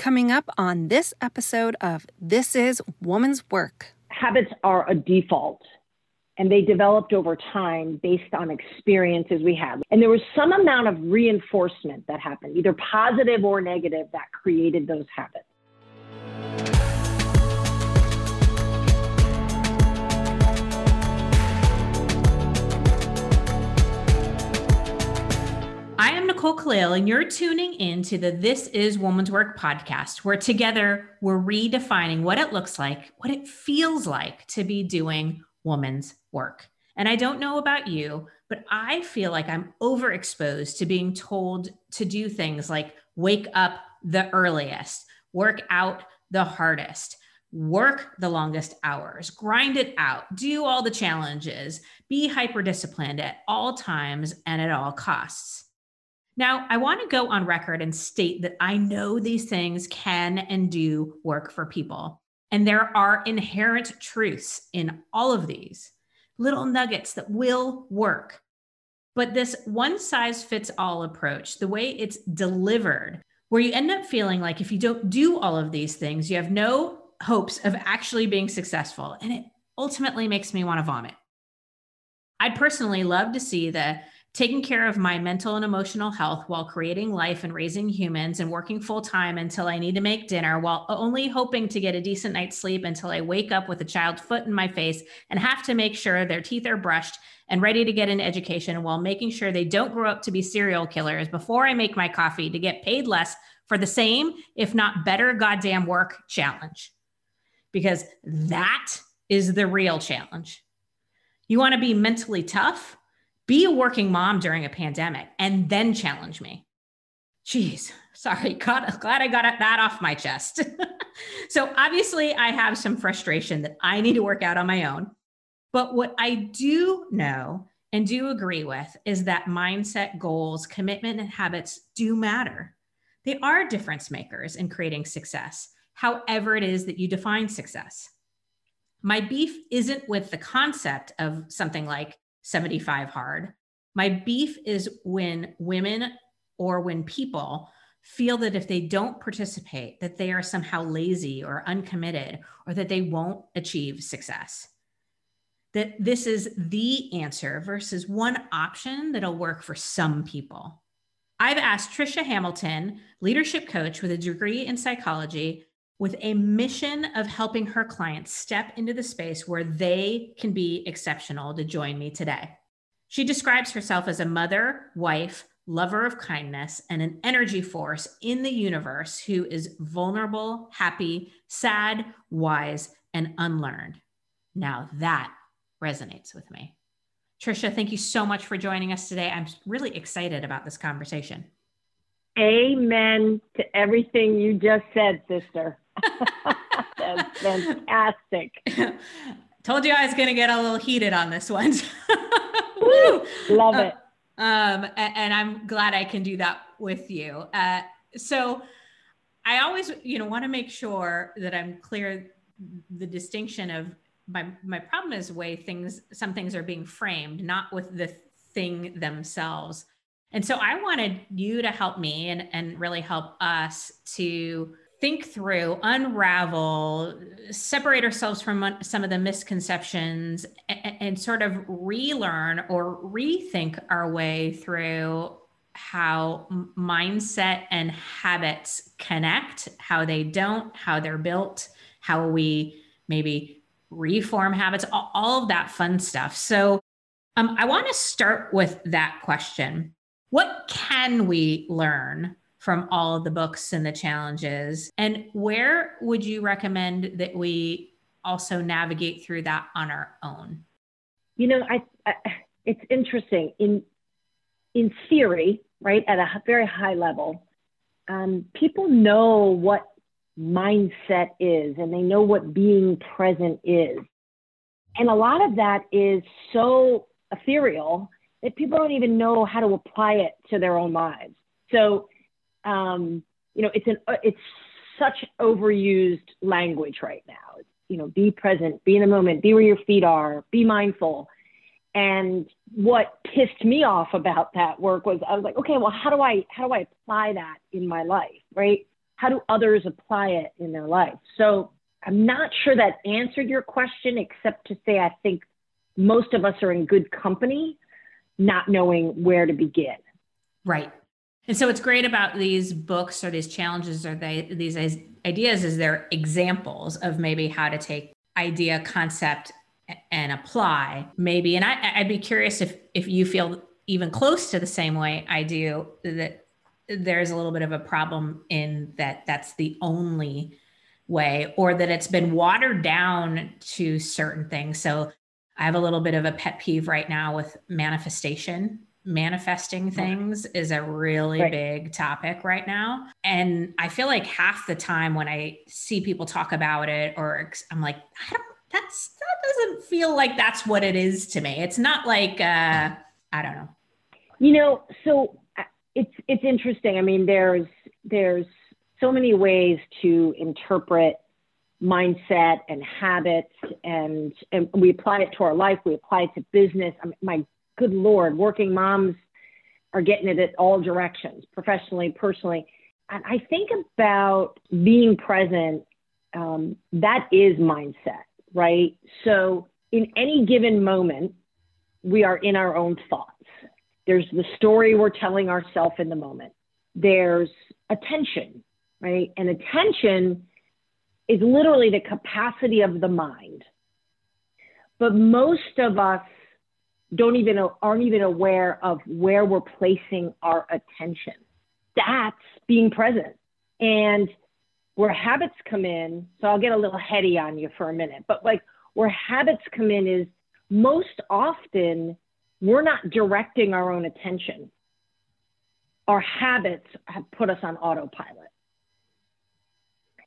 Coming up on this episode of This is Woman's Work. Habits are a default and they developed over time based on experiences we had. And there was some amount of reinforcement that happened, either positive or negative, that created those habits. I am Nicole Kalil, and you're tuning in to the This is Woman's Work podcast, where together we're redefining what it looks like, what it feels like to be doing woman's work. And I don't know about you, but I feel like I'm overexposed to being told to do things like wake up the earliest, work out the hardest, work the longest hours, grind it out, do all the challenges, be hyper disciplined at all times and at all costs. Now, I want to go on record and state that I know these things can and do work for people. And there are inherent truths in all of these little nuggets that will work. But this one size fits all approach, the way it's delivered, where you end up feeling like if you don't do all of these things, you have no hopes of actually being successful. And it ultimately makes me want to vomit. I'd personally love to see the taking care of my mental and emotional health while creating life and raising humans and working full time until I need to make dinner while only hoping to get a decent night's sleep until I wake up with a child's foot in my face and have to make sure their teeth are brushed and ready to get an education while making sure they don't grow up to be serial killers before I make my coffee to get paid less for the same, if not better, goddamn work challenge. Because that is the real challenge. You want to be mentally tough? Be a working mom during a pandemic and then challenge me. Jeez, sorry, God, glad I got that off my chest. so obviously, I have some frustration that I need to work out on my own. But what I do know and do agree with is that mindset, goals, commitment, and habits do matter. They are difference makers in creating success, however, it is that you define success. My beef isn't with the concept of something like 75 hard. My beef is when women or when people feel that if they don't participate that they are somehow lazy or uncommitted or that they won't achieve success that this is the answer versus one option that'll work for some people i've asked trisha hamilton leadership coach with a degree in psychology with a mission of helping her clients step into the space where they can be exceptional to join me today. She describes herself as a mother, wife, lover of kindness, and an energy force in the universe who is vulnerable, happy, sad, wise, and unlearned. Now that resonates with me. Trisha, thank you so much for joining us today. I'm really excited about this conversation. Amen to everything you just said, sister. That's fantastic. Told you I was going to get a little heated on this one. Woo, love it. Uh, um, and, and, I'm glad I can do that with you. Uh, so I always, you know, want to make sure that I'm clear the distinction of my my problem is the way things some things are being framed, not with the thing themselves. And so I wanted you to help me and, and really help us to think through, unravel, separate ourselves from some of the misconceptions and, and, sort of relearn or rethink our way through how mindset and habits connect, how they don't, how they're built, how we maybe reform habits, all, of that fun stuff. So um, I want to start with that question. What can we learn from all of the books and the challenges. And where would you recommend that we also navigate through that on our own? You know, I, I it's interesting in in theory, right, at a very high level, um, people know what mindset is and they know what being present is. And a lot of that is so ethereal that people don't even know how to apply it to their own lives. So um, you know, it's an uh, it's such overused language right now. It's, you know, be present, be in the moment, be where your feet are, be mindful. And what pissed me off about that work was I was like, okay, well, how do I how do I apply that in my life, right? how do others apply it in their life? So I'm not sure that answered your question, except to say I think most of us are in good company, not knowing where to begin. Right. And so what's great about these books or these challenges or they, these ideas is they're examples of maybe how to take idea, concept, and apply maybe. And I, I'd be curious if if you feel even close to the same way I do that there's a little bit of a problem in that that's the only way or that it's been watered down to certain things. So I have a little bit of a pet peeve right now with manifestation. Manifesting things is a really right. big topic right now. And I feel like half the time when I see people talk about it, or I'm like, I don't, that's, that doesn't feel like that's what it is to me. It's not like, uh, I don't know. You know, so uh, it's, it's interesting. I mean, there's, there's so many ways to interpret mindset and habits and, and we apply it to our life we apply it to business I mean, my good lord working moms are getting it at all directions professionally personally. And i think about being present um, that is mindset right? So in any given moment we are in our own thoughts. There's the story we're telling ourselves in the moment. There's attention right? And attention is literally the capacity of the mind. But most of us don't even aren't even aware of where we're placing our attention. That's being present. And where habits come in, so I'll get a little heady on you for a minute, but like where habits come in is most often we're not directing our own attention. Our habits have put us on autopilot.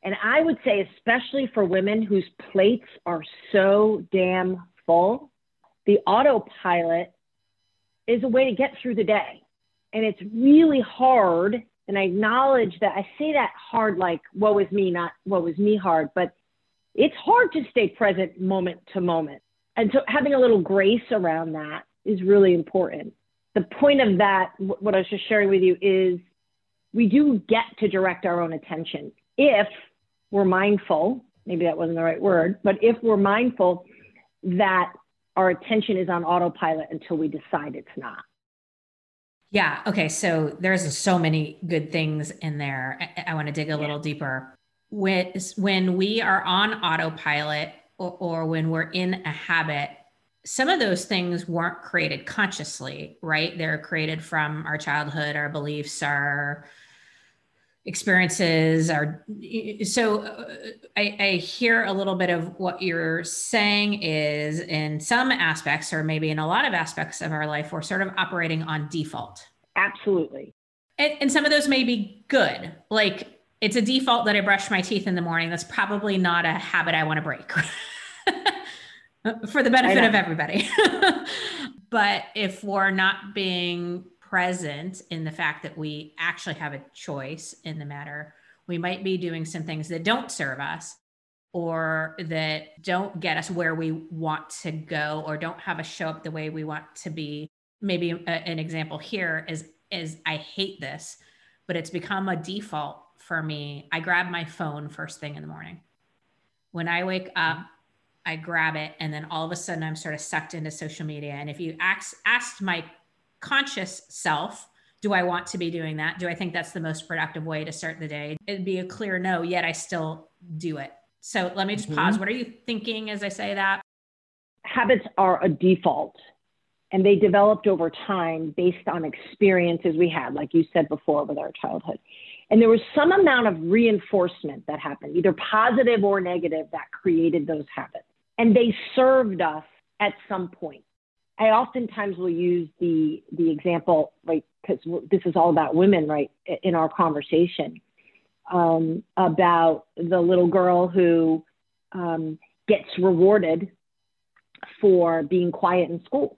And I would say, especially for women whose plates are so damn full, the autopilot is a way to get through the day. And it's really hard. And I acknowledge that I say that hard, like, woe is me, not woe is me hard, but it's hard to stay present moment to moment. And so having a little grace around that is really important. The point of that, what I was just sharing with you, is we do get to direct our own attention if we're mindful, maybe that wasn't the right word, but if we're mindful that our attention is on autopilot until we decide it's not. Yeah. Okay. So there's so many good things in there. I, I want to dig a little deeper. When, when we are on autopilot or, or when we're in a habit, some of those things weren't created consciously, right? They're created from our childhood, our beliefs, our experiences are so uh, I, I, hear a little bit of what you're saying is in some aspects or maybe in a lot of aspects of our life we're sort of operating on default. Absolutely. And, and some of those may be good. Like it's a default that i brush my teeth in the morning. That's probably not a habit i want to break. For the benefit of everybody. But if we're not being present in the fact that we actually have a choice in the matter. We might be doing some things that don't serve us or that don't get us where we want to go or don't have us show up the way we want to be. Maybe a, an example here is is I hate this, but it's become a default for me. I grab my phone first thing in the morning. When I wake up, I grab it and then all of a sudden I'm sort of sucked into social media. And if you ask asked my conscious self do I want to be doing that? Do I think that's the most productive way to start the day? It'd be a clear no, yet I still do it. So let me just mm-hmm. pause. What are you thinking as I say that? Habits are a default and they developed over time based on experiences we had, like you said before with our childhood. And there was some amount of reinforcement that happened, either positive or negative, that created those habits. And they served us at some point. I oftentimes will use the the example, right? Because this is all about women, right? In our conversation, um, about the little girl who um, gets rewarded for being quiet in school,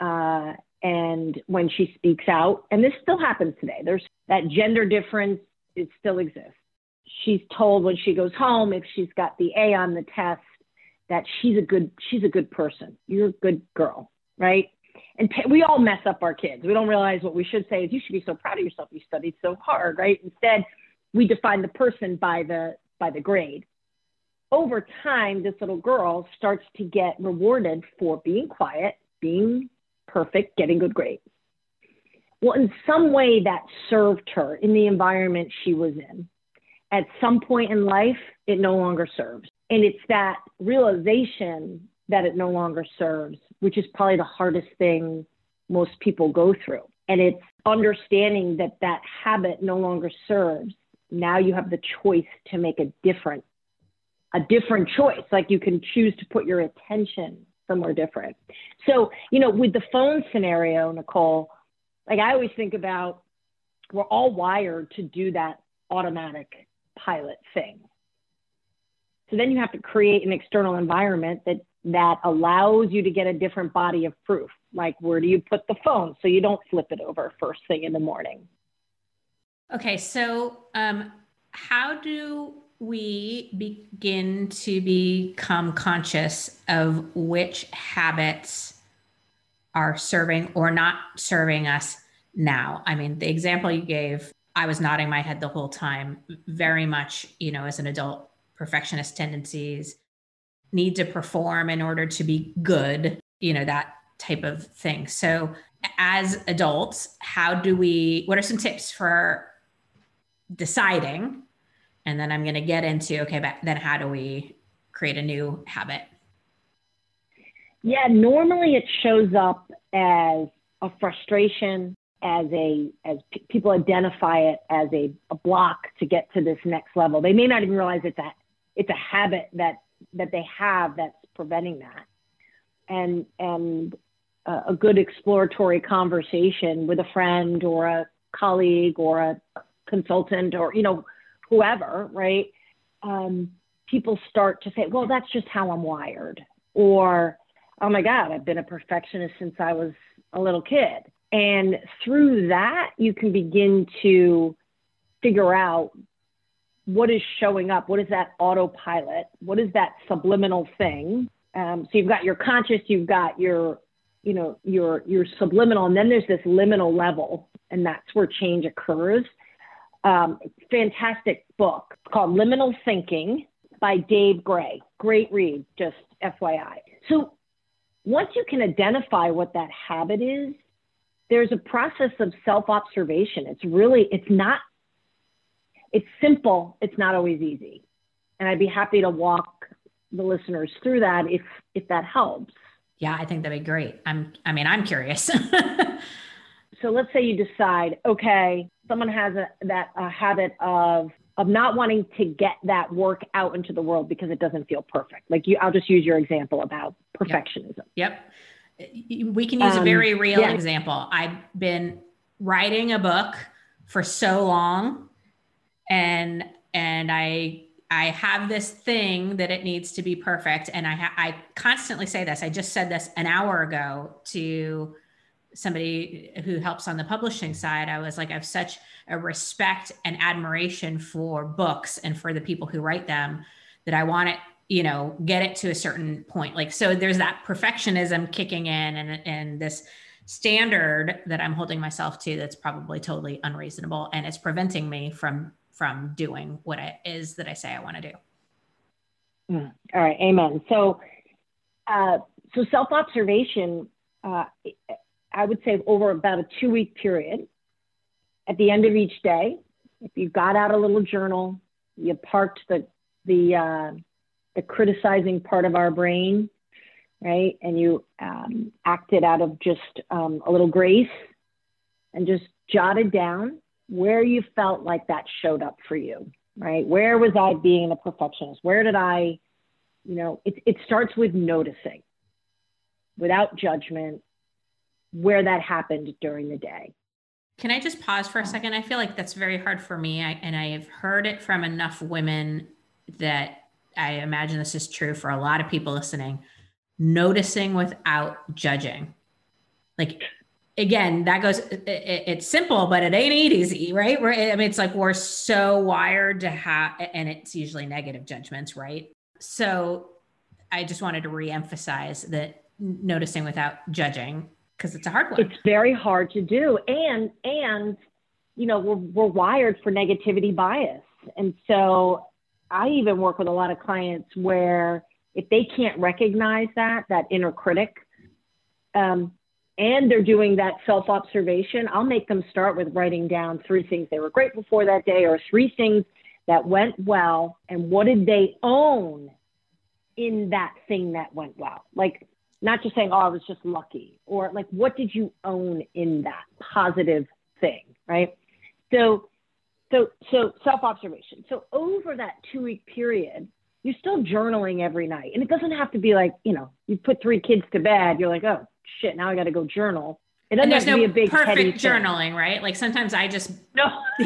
uh, and when she speaks out, and this still happens today. There's that gender difference; it still exists. She's told when she goes home if she's got the A on the test that she's a good she's a good person. You're a good girl right? And t- we all mess up our kids. We don't realize what we should say is, you should be so proud of yourself. You studied so hard, right? Instead, we define the person by the by the grade. Over time, this little girl starts to get rewarded for being quiet, being perfect, getting good grades. Well, in some way that served her in the environment she was in. At some point in life, it no longer serves. And it's that realization that it no longer serves, which is probably the hardest thing most people go through. And it's understanding that that habit no longer serves. Now you have the choice to make a different, a different choice. Like you can choose to put your attention somewhere different. So, you know, with the phone scenario, Nicole, like I always think about, we're all wired to do that automatic pilot thing. So then you have to create an external environment that that allows you to get a different body of proof. Like where do you put the phone so you don't flip it over first thing in the morning? Okay, so um, how do we begin to become conscious of which habits are serving or not serving us now? I mean, the example you gave, I was nodding my head the whole time, very much, you know, as an adult, perfectionist tendencies, need to perform in order to be good, you know, that type of thing. So, as adults, how do we, what are some tips for deciding? And then I'm going to get into, okay, but then how do we create a new habit? Yeah, normally it shows up as a frustration, as a as p- people identify it as a, a block to get to this next level. They may not even realize it's a it's a habit that that they have that's preventing that. And and uh, a good exploratory conversation with a friend or a colleague or a consultant or you know whoever, right? Um, people start to say, well, that's just how I'm wired, or oh my God, I've been a perfectionist since I was a little kid. And through that, you can begin to figure out what is showing up. What is that autopilot? What is that subliminal thing? Um, so you've got your conscious, you've got your, you know, your your subliminal, and then there's this liminal level, and that's where change occurs. Um, fantastic book called Liminal Thinking by Dave Gray. Great read, just FYI. So once you can identify what that habit is, there's a process of self observation. It's really, it's not, it's simple, it's not always easy. And I'd be happy to walk the listeners through that if if that helps. Yeah, I think that'd be great. I'm I mean, I'm curious. so let's say you decide, okay, someone has a, that a habit of of not wanting to get that work out into the world because it doesn't feel perfect. Like you, I'll just use your example about perfectionism. Yep. yep. We can use um, a very real yeah. example. I've been writing a book for so long and and I I have this thing that it needs to be perfect and I ha- I constantly say this. I just said this an hour ago to somebody who helps on the publishing side, I was like, I have such a respect and admiration for books and for the people who write them that I want it, you know, get it to a certain point. Like, so there's that perfectionism kicking in and, and this standard that I'm holding myself to that's probably totally unreasonable and it's preventing me from from doing what it is that I say I want to do. Mm. All right, amen. So, uh, so self observation uh, I would say over about a two week period. At the end of each day, if you got out a little journal, you parked the the uh, the criticizing part of our brain, right, and you um, acted out of just um, a little grace, and just jotted down where you felt like that showed up for you, right? Where was I being a perfectionist? Where did I, you know, it it starts with noticing, without judgment, where that happened during the day. Can I just pause for a second? I feel like that's very hard for me. I, and I have heard it from enough women that I imagine this is true for a lot of people listening. Noticing without judging. Like, again, that goes, it, it's simple, but it ain't easy, right? I mean, it's like we're so wired to have, and it's usually negative judgments, right? So I just wanted to reemphasize that noticing without judging because it's a hard one. It's very hard to do. And and you know, we're, we're wired for negativity bias. And so I even work with a lot of clients where if they can't recognize that, that inner critic, um, and they're doing that self observation, I'll make them start with writing down three things they were grateful for that day or three things that went well and what did they own in that thing that went well. Like not just saying, oh, I was just lucky, or like, what did you own in that positive thing, right? So, so, so self observation. So over that two week period, you're still journaling every night, and it doesn't have to be like, you know, you put three kids to bed, you're like, oh shit, now I got to go journal. It doesn't and there's no be a big perfect journaling, right? Like sometimes I just no.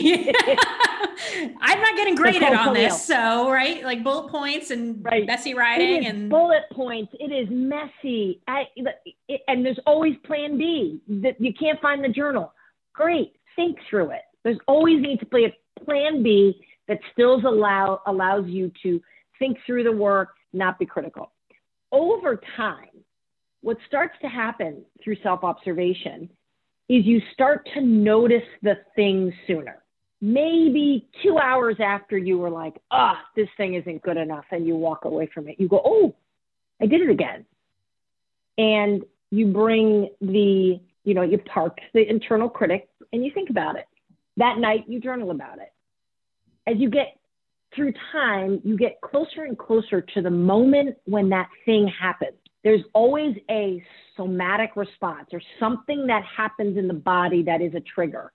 I'm not getting graded on this, so right, like bullet points and right. messy writing and bullet points. It is messy, I, it, and there's always Plan B. That you can't find the journal. Great, think through it. There's always need to be a Plan B that still allow allows you to think through the work, not be critical. Over time, what starts to happen through self observation is you start to notice the things sooner. Maybe two hours after you were like, ah, oh, this thing isn't good enough, and you walk away from it, you go, oh, I did it again. And you bring the, you know, you park the internal critic and you think about it. That night, you journal about it. As you get through time, you get closer and closer to the moment when that thing happens there's always a somatic response or something that happens in the body that is a trigger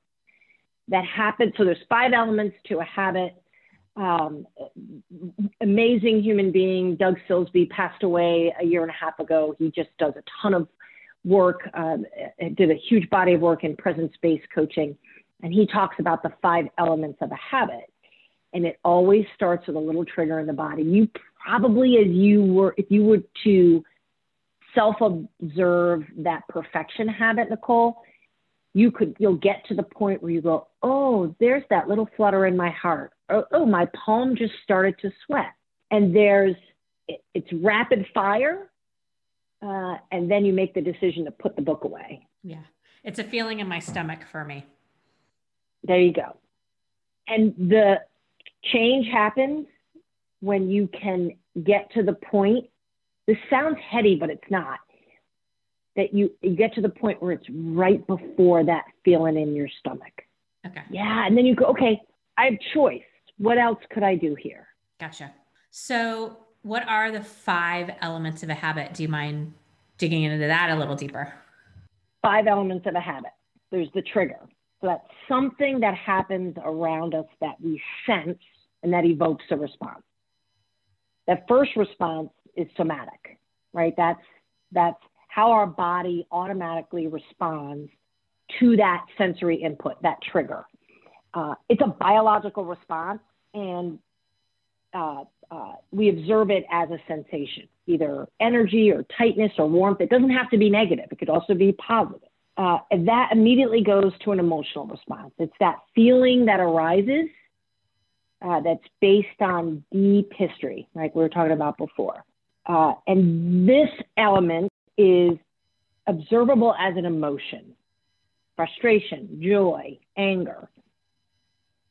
that happens. So there's five elements to a habit. Um, amazing human being, Doug Silsbee passed away a year and a half ago. He just does a ton of work, um, did a huge body of work in presence-based coaching. And he talks about the five elements of a habit. And it always starts with a little trigger in the body. You probably, as you were, if you were to self observe that perfection habit, Nicole, you could you'll get to the point where you go, oh, there's that little flutter in my heart. Oh, oh my palm just started to sweat. And there's it's rapid fire, uh, and then you make the decision to put the book away. Yeah, it's a feeling in my stomach for me. There you go. And the change happens when you can get to the point this sounds heady, but it's not. That you, you get to the point where it's right before that feeling in your stomach. Okay. Yeah. And then you go, okay, I have choice. What else could I do here? Gotcha. So, what are the five elements of a habit? Do you mind digging into that a little deeper? Five elements of a habit. There's the trigger. So that's something that happens around us that we sense and that evokes a response. That first response is somatic, right? That's that's how our body automatically responds to that sensory input, that trigger. Uh, it's a biological response, and uh, uh, we observe it as a sensation, either energy or tightness or warmth. It doesn't have to be negative, it could also be positive. Uh, that immediately goes to an emotional response. It's that feeling that arises uh, that's based on deep history, like we were talking about before. Uh, and this element is observable as an emotion frustration, joy, anger,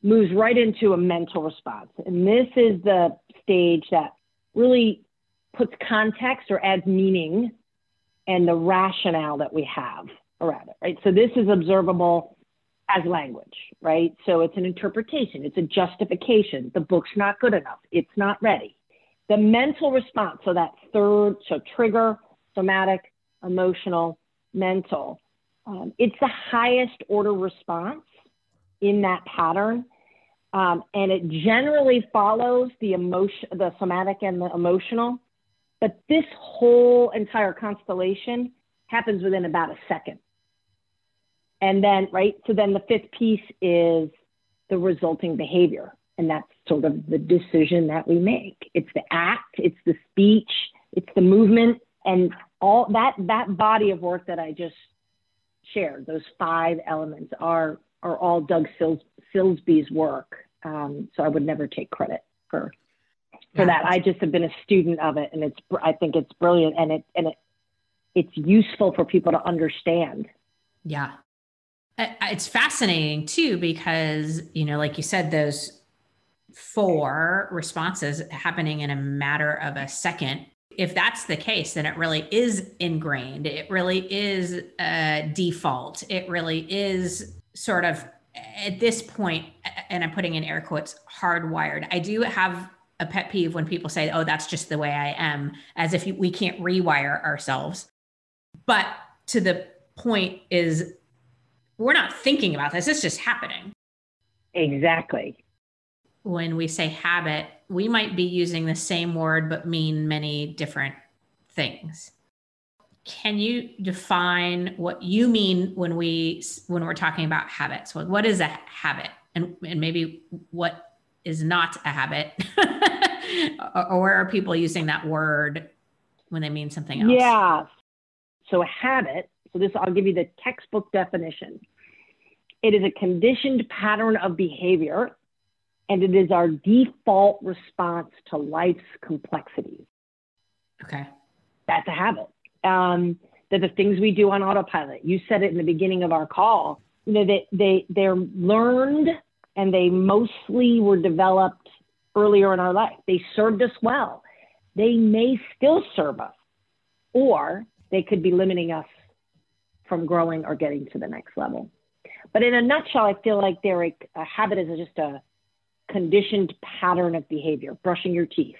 moves right into a mental response. And this is the stage that really puts context or adds meaning and the rationale that we have around it, right? So this is observable as language, right? So it's an interpretation, it's a justification. The book's not good enough, it's not ready. The mental response, so that third, so trigger, somatic, emotional, mental, um, it's the highest order response in that pattern. Um, and it generally follows the emotion, the somatic and the emotional. But this whole entire constellation happens within about a second. And then, right, so then the fifth piece is the resulting behavior. And that's sort of the decision that we make. It's the act, it's the speech, it's the movement, and all that that body of work that I just shared. Those five elements are are all Doug Sils, Silsbee's work. Um, so I would never take credit for for yeah. that. I just have been a student of it, and it's I think it's brilliant, and it and it it's useful for people to understand. Yeah, it's fascinating too because you know like you said those four responses happening in a matter of a second if that's the case then it really is ingrained. It really is a default. It really is sort of at this point and i'm putting in air quotes hardwired. I do have a pet peeve when people say oh that's just the way i am as if we can't rewire ourselves. But to the point is we're not thinking about this, it's just happening. Exactly. When we say habit, we might be using the same word but mean many different things. Can you define what you mean when we when we're talking about habits? What what is a habit? And and maybe what is not a habit? or, or are people using that word when they mean something else? Yeah. So a habit so this, I'll give you the textbook definition. It is a conditioned pattern of behavior, and it is our default response to life's complexities. Okay. That's a habit. Um, that the things we do on autopilot. You said it in the beginning of our call. You know, they, they, they're learned and they mostly were developed earlier in our life. They served us well. They may still serve us, or they could be limiting us from growing or getting to the next level. But in a nutshell, I feel like they're a, a habit is just a conditioned pattern of behavior, brushing your teeth.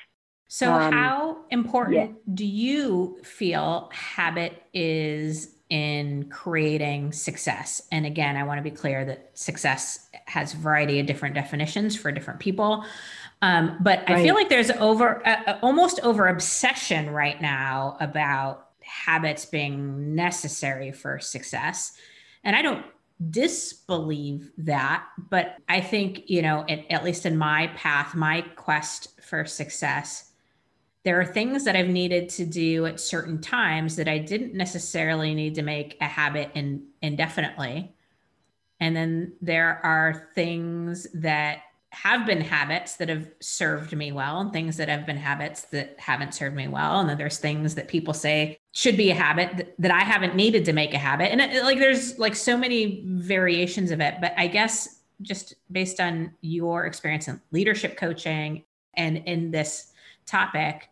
So, um, how important yeah. do you feel habit is in creating success? And again, I want to be clear that success has a variety of different definitions for different people. Um, but right. I feel like there's over uh, almost over obsession right now about habits being necessary for success. And I don't disbelieve that, but I think, you know, it, at least in my path, my quest for success, there are things that I've needed to do at certain times that I didn't necessarily need to make a habit in, indefinitely. And then there are things that have been habits that have served me well and things that have been habits that haven't served me well. And then there's things that people say should be a habit that, I haven't needed to make a habit. And it, like there's like so many variations of it. But I guess just based on your experience in leadership coaching and in this topic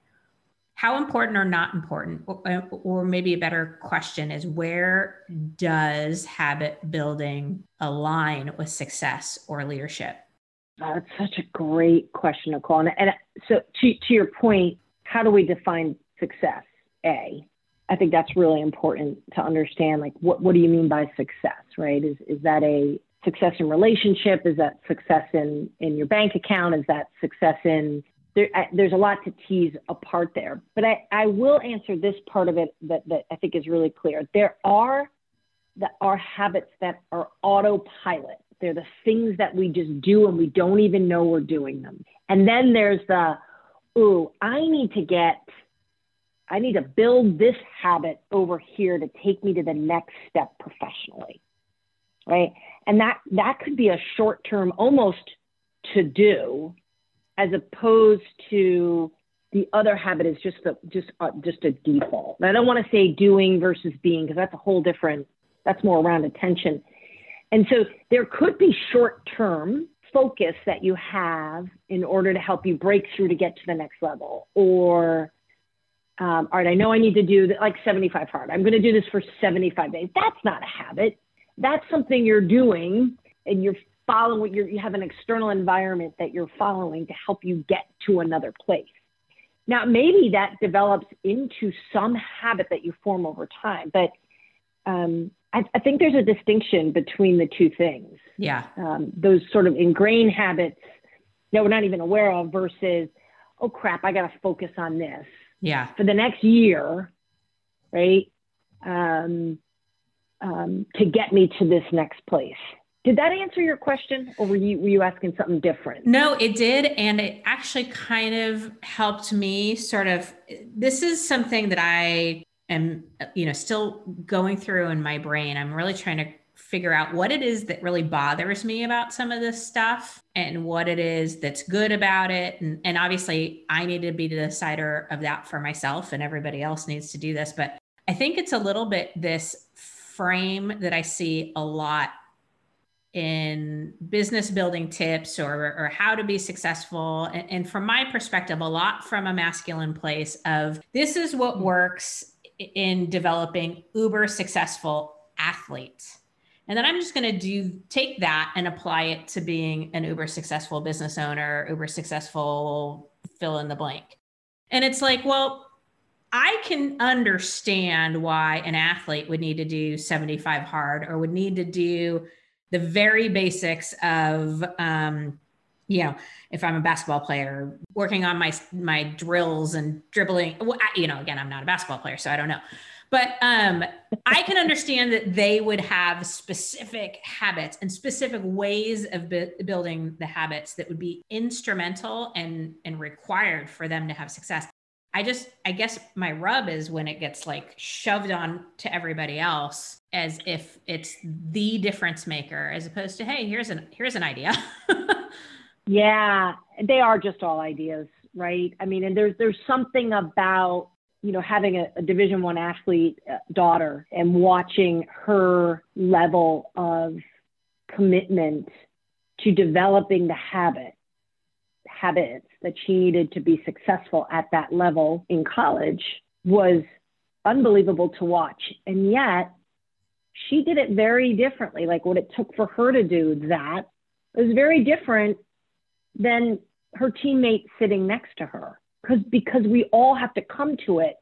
how important or not important or, or maybe a better question is where does habit building align with success or leadership that's such a great question, Nicole. And, and so, to, to your point, how do we define success? A, I think that's really important to understand. Like, what, what do you mean by success, right? Is, is that a success in relationship? Is that success in, in your bank account? Is that success in, there, I, there's a lot to tease apart there. But I, I will answer this part of it that, that I think is really clear. There are, that are habits that are autopilot they're the things that we just do and we don't even know we're doing them. And then there's the, ooh, I need to get, I need to build this habit over here to take me to the next step professionally. Right. And that, that could be a short term, almost to do, as opposed to the other habit is just a, just a, just a default. And I don't want to say doing versus being because that's a whole different. That's more around attention. And so there could be short term focus that you have in order to help you break through to get to the next level. Or, um, all right, I know I need to do like 75 hard. I'm going to do this for 75 days. That's not a habit. That's something you're doing and you're following, you're, you have an external environment that you're following to help you get to another place. Now, maybe that develops into some habit that you form over time, but um, I, I, think there's a distinction between the two things. Yeah. Um, those sort of ingrained habits that we're not even aware of versus, oh crap, I got to focus on this. Yeah. For the next year, right? Um, um, to get me to this next place. Did that answer your question, or were you were you asking something different? No, it did, and it actually kind of helped me sort of. This is something that I am you know still going through in my brain i'm really trying to figure out what it is that really bothers me about some of this stuff and what it is that's good about it. And, and obviously i need to be the decider of that for myself and everybody else needs to do this. But i think it's a little bit this frame that i see a lot in business building tips or, or how to be successful. And, and from my perspective, a lot from a masculine place of this is what works in developing uber successful athletes. And then I'm just going to do take that and apply it to being an uber successful business owner, uber successful fill in the blank. And it's like, well, I can understand why an athlete would need to do 75 hard or would need to do the very basics of um, you know if i'm a basketball player working on my my drills and dribbling you know again i'm not a basketball player so i don't know but um, i can understand that they would have specific habits and specific ways of bu- building the habits that would be instrumental and and required for them to have success I just, I guess my rub is when it gets like shoved on to everybody else as if it's the difference maker, as opposed to, hey, here's an here's an idea. yeah, they are just all ideas, right? I mean, and there's there's something about you know having a, a Division One athlete uh, daughter and watching her level of commitment to developing the habit habits that she needed to be successful at that level in college was unbelievable to watch. And yet, she did it very differently. Like what it took for her to do that was very different than her teammate sitting next to her. Because because we all have to come to it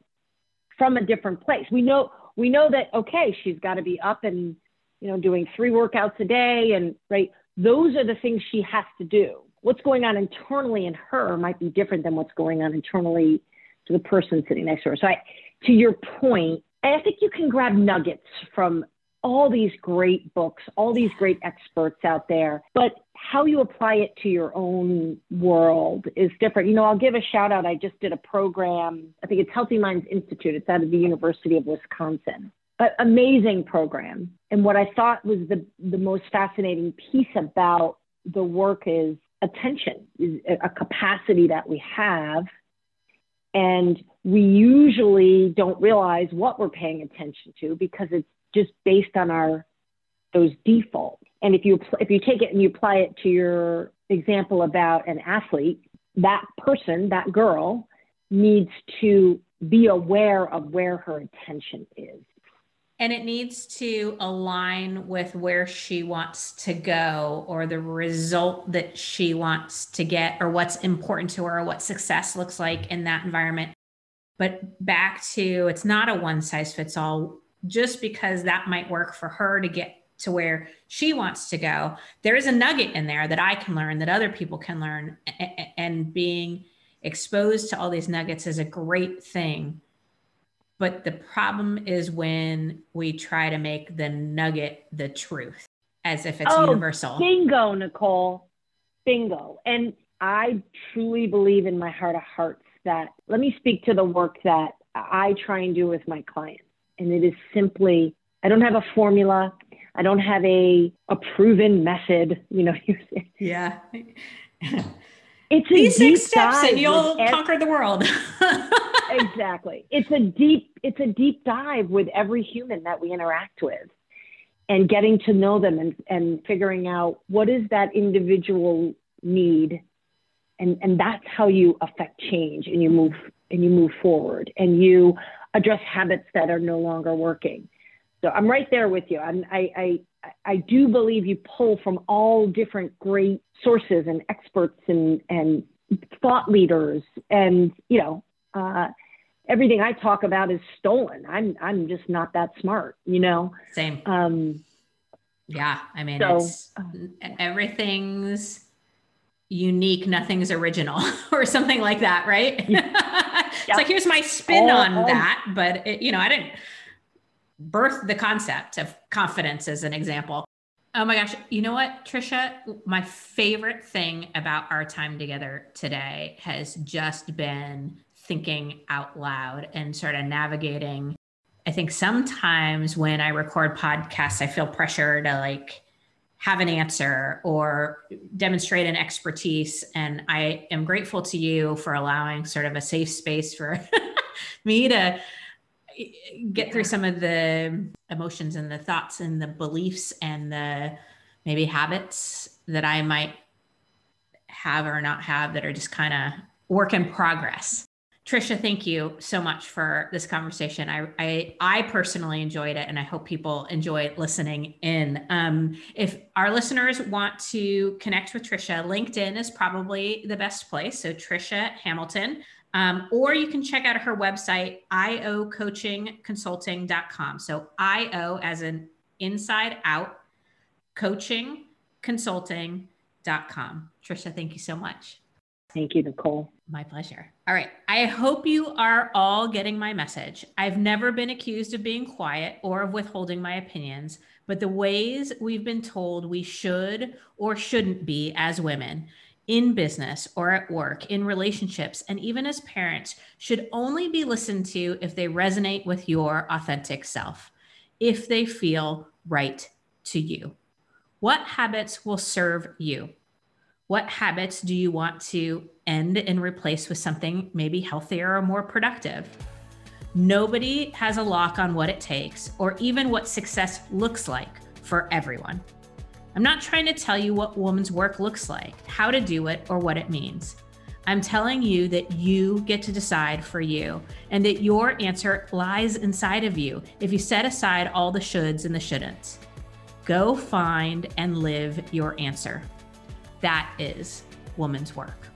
from a different place. We know we know that okay, she's got to be up and you know doing three workouts a day and right. Those are the things she has to do what's going on internally in her might be different than what's going on internally to the person sitting next to her. So, I, to your point, I think you can grab nuggets from all these great books, all these great experts out there, but how you apply it to your own world is different. You know, I'll give a shout out. I just did a program, I think it's Healthy Minds Institute, it's out of the University of Wisconsin. An amazing program. And what I thought was the, the most fascinating piece about the work is attention is a capacity that we have. And we usually don't realize what we're paying attention to because it's just based on our those defaults. And if you if you take it and you apply it to your example about an athlete, that person, that girl, needs to be aware of where her attention is and it needs to align with where she wants to go or the result that she wants to get or what's important to her or what success looks like in that environment but back to it's not a one size fits all just because that might work for her to get to where she wants to go there is a nugget in there that i can learn that other people can learn and being exposed to all these nuggets is a great thing but the problem is when we try to make the nugget the truth as if it's oh, universal. Bingo, Nicole. Bingo. And I truly believe in my heart of hearts that let me speak to the work that I try and do with my clients. And it is simply, I don't have a formula. I don't have a, a proven method, you know. yeah. it's a these six steps and you'll conquer the world. exactly. It's a deep it's a deep dive with every human that we interact with and getting to know them and, and figuring out what is that individual need and and that's how you affect change and you move and you move forward and you address habits that are no longer working so i'm right there with you I'm, i i i do believe you pull from all different great sources and experts and and thought leaders and you know uh, everything I talk about is stolen. I'm I'm just not that smart, you know. Same. Um, yeah, I mean, so, it's everything's unique, nothing's original, or something like that, right? Yeah. It's like here's my spin all, on all, that, but it, you know, I didn't birth the concept of confidence as an example. Oh my gosh. You know what, Trisha? My favorite thing about our time together today has just been thinking out loud and sort of navigating. I think sometimes when I record podcasts, I feel pressure to like have an answer or demonstrate an expertise. And I am grateful to you for allowing sort of a safe space for me to eh, get through some of the emotions and the thoughts and the beliefs and the maybe habits that I might have or not have that are just kind of work in progress. Trisha, thank you so much for this conversation. I, I, I personally enjoyed it, and I hope people enjoy listening in. Um, if our listeners want to connect with Trisha, LinkedIn is probably the best place. So Trisha Hamilton, um, or you can check out her website iocoachingconsulting.com. So io as an inside out coaching consulting.com. Trisha, thank you so much. Thank you, Nicole. My pleasure. All right. I hope you are all getting my message. I've never been accused of being quiet or of withholding my opinions, but the ways we've been told we should or shouldn't be as women in business or at work, in relationships, and even as parents should only be listened to if they resonate with your authentic self, if they feel right to you. What habits will serve you? What habits do you want to end and replace with something maybe healthier or more productive? Nobody has a lock on what it takes or even what success looks like for everyone. I'm not trying to tell you what woman's work looks like, how to do it, or what it means. I'm telling you that you get to decide for you and that your answer lies inside of you if you set aside all the shoulds and the shouldn'ts. Go find and live your answer. That is woman's work.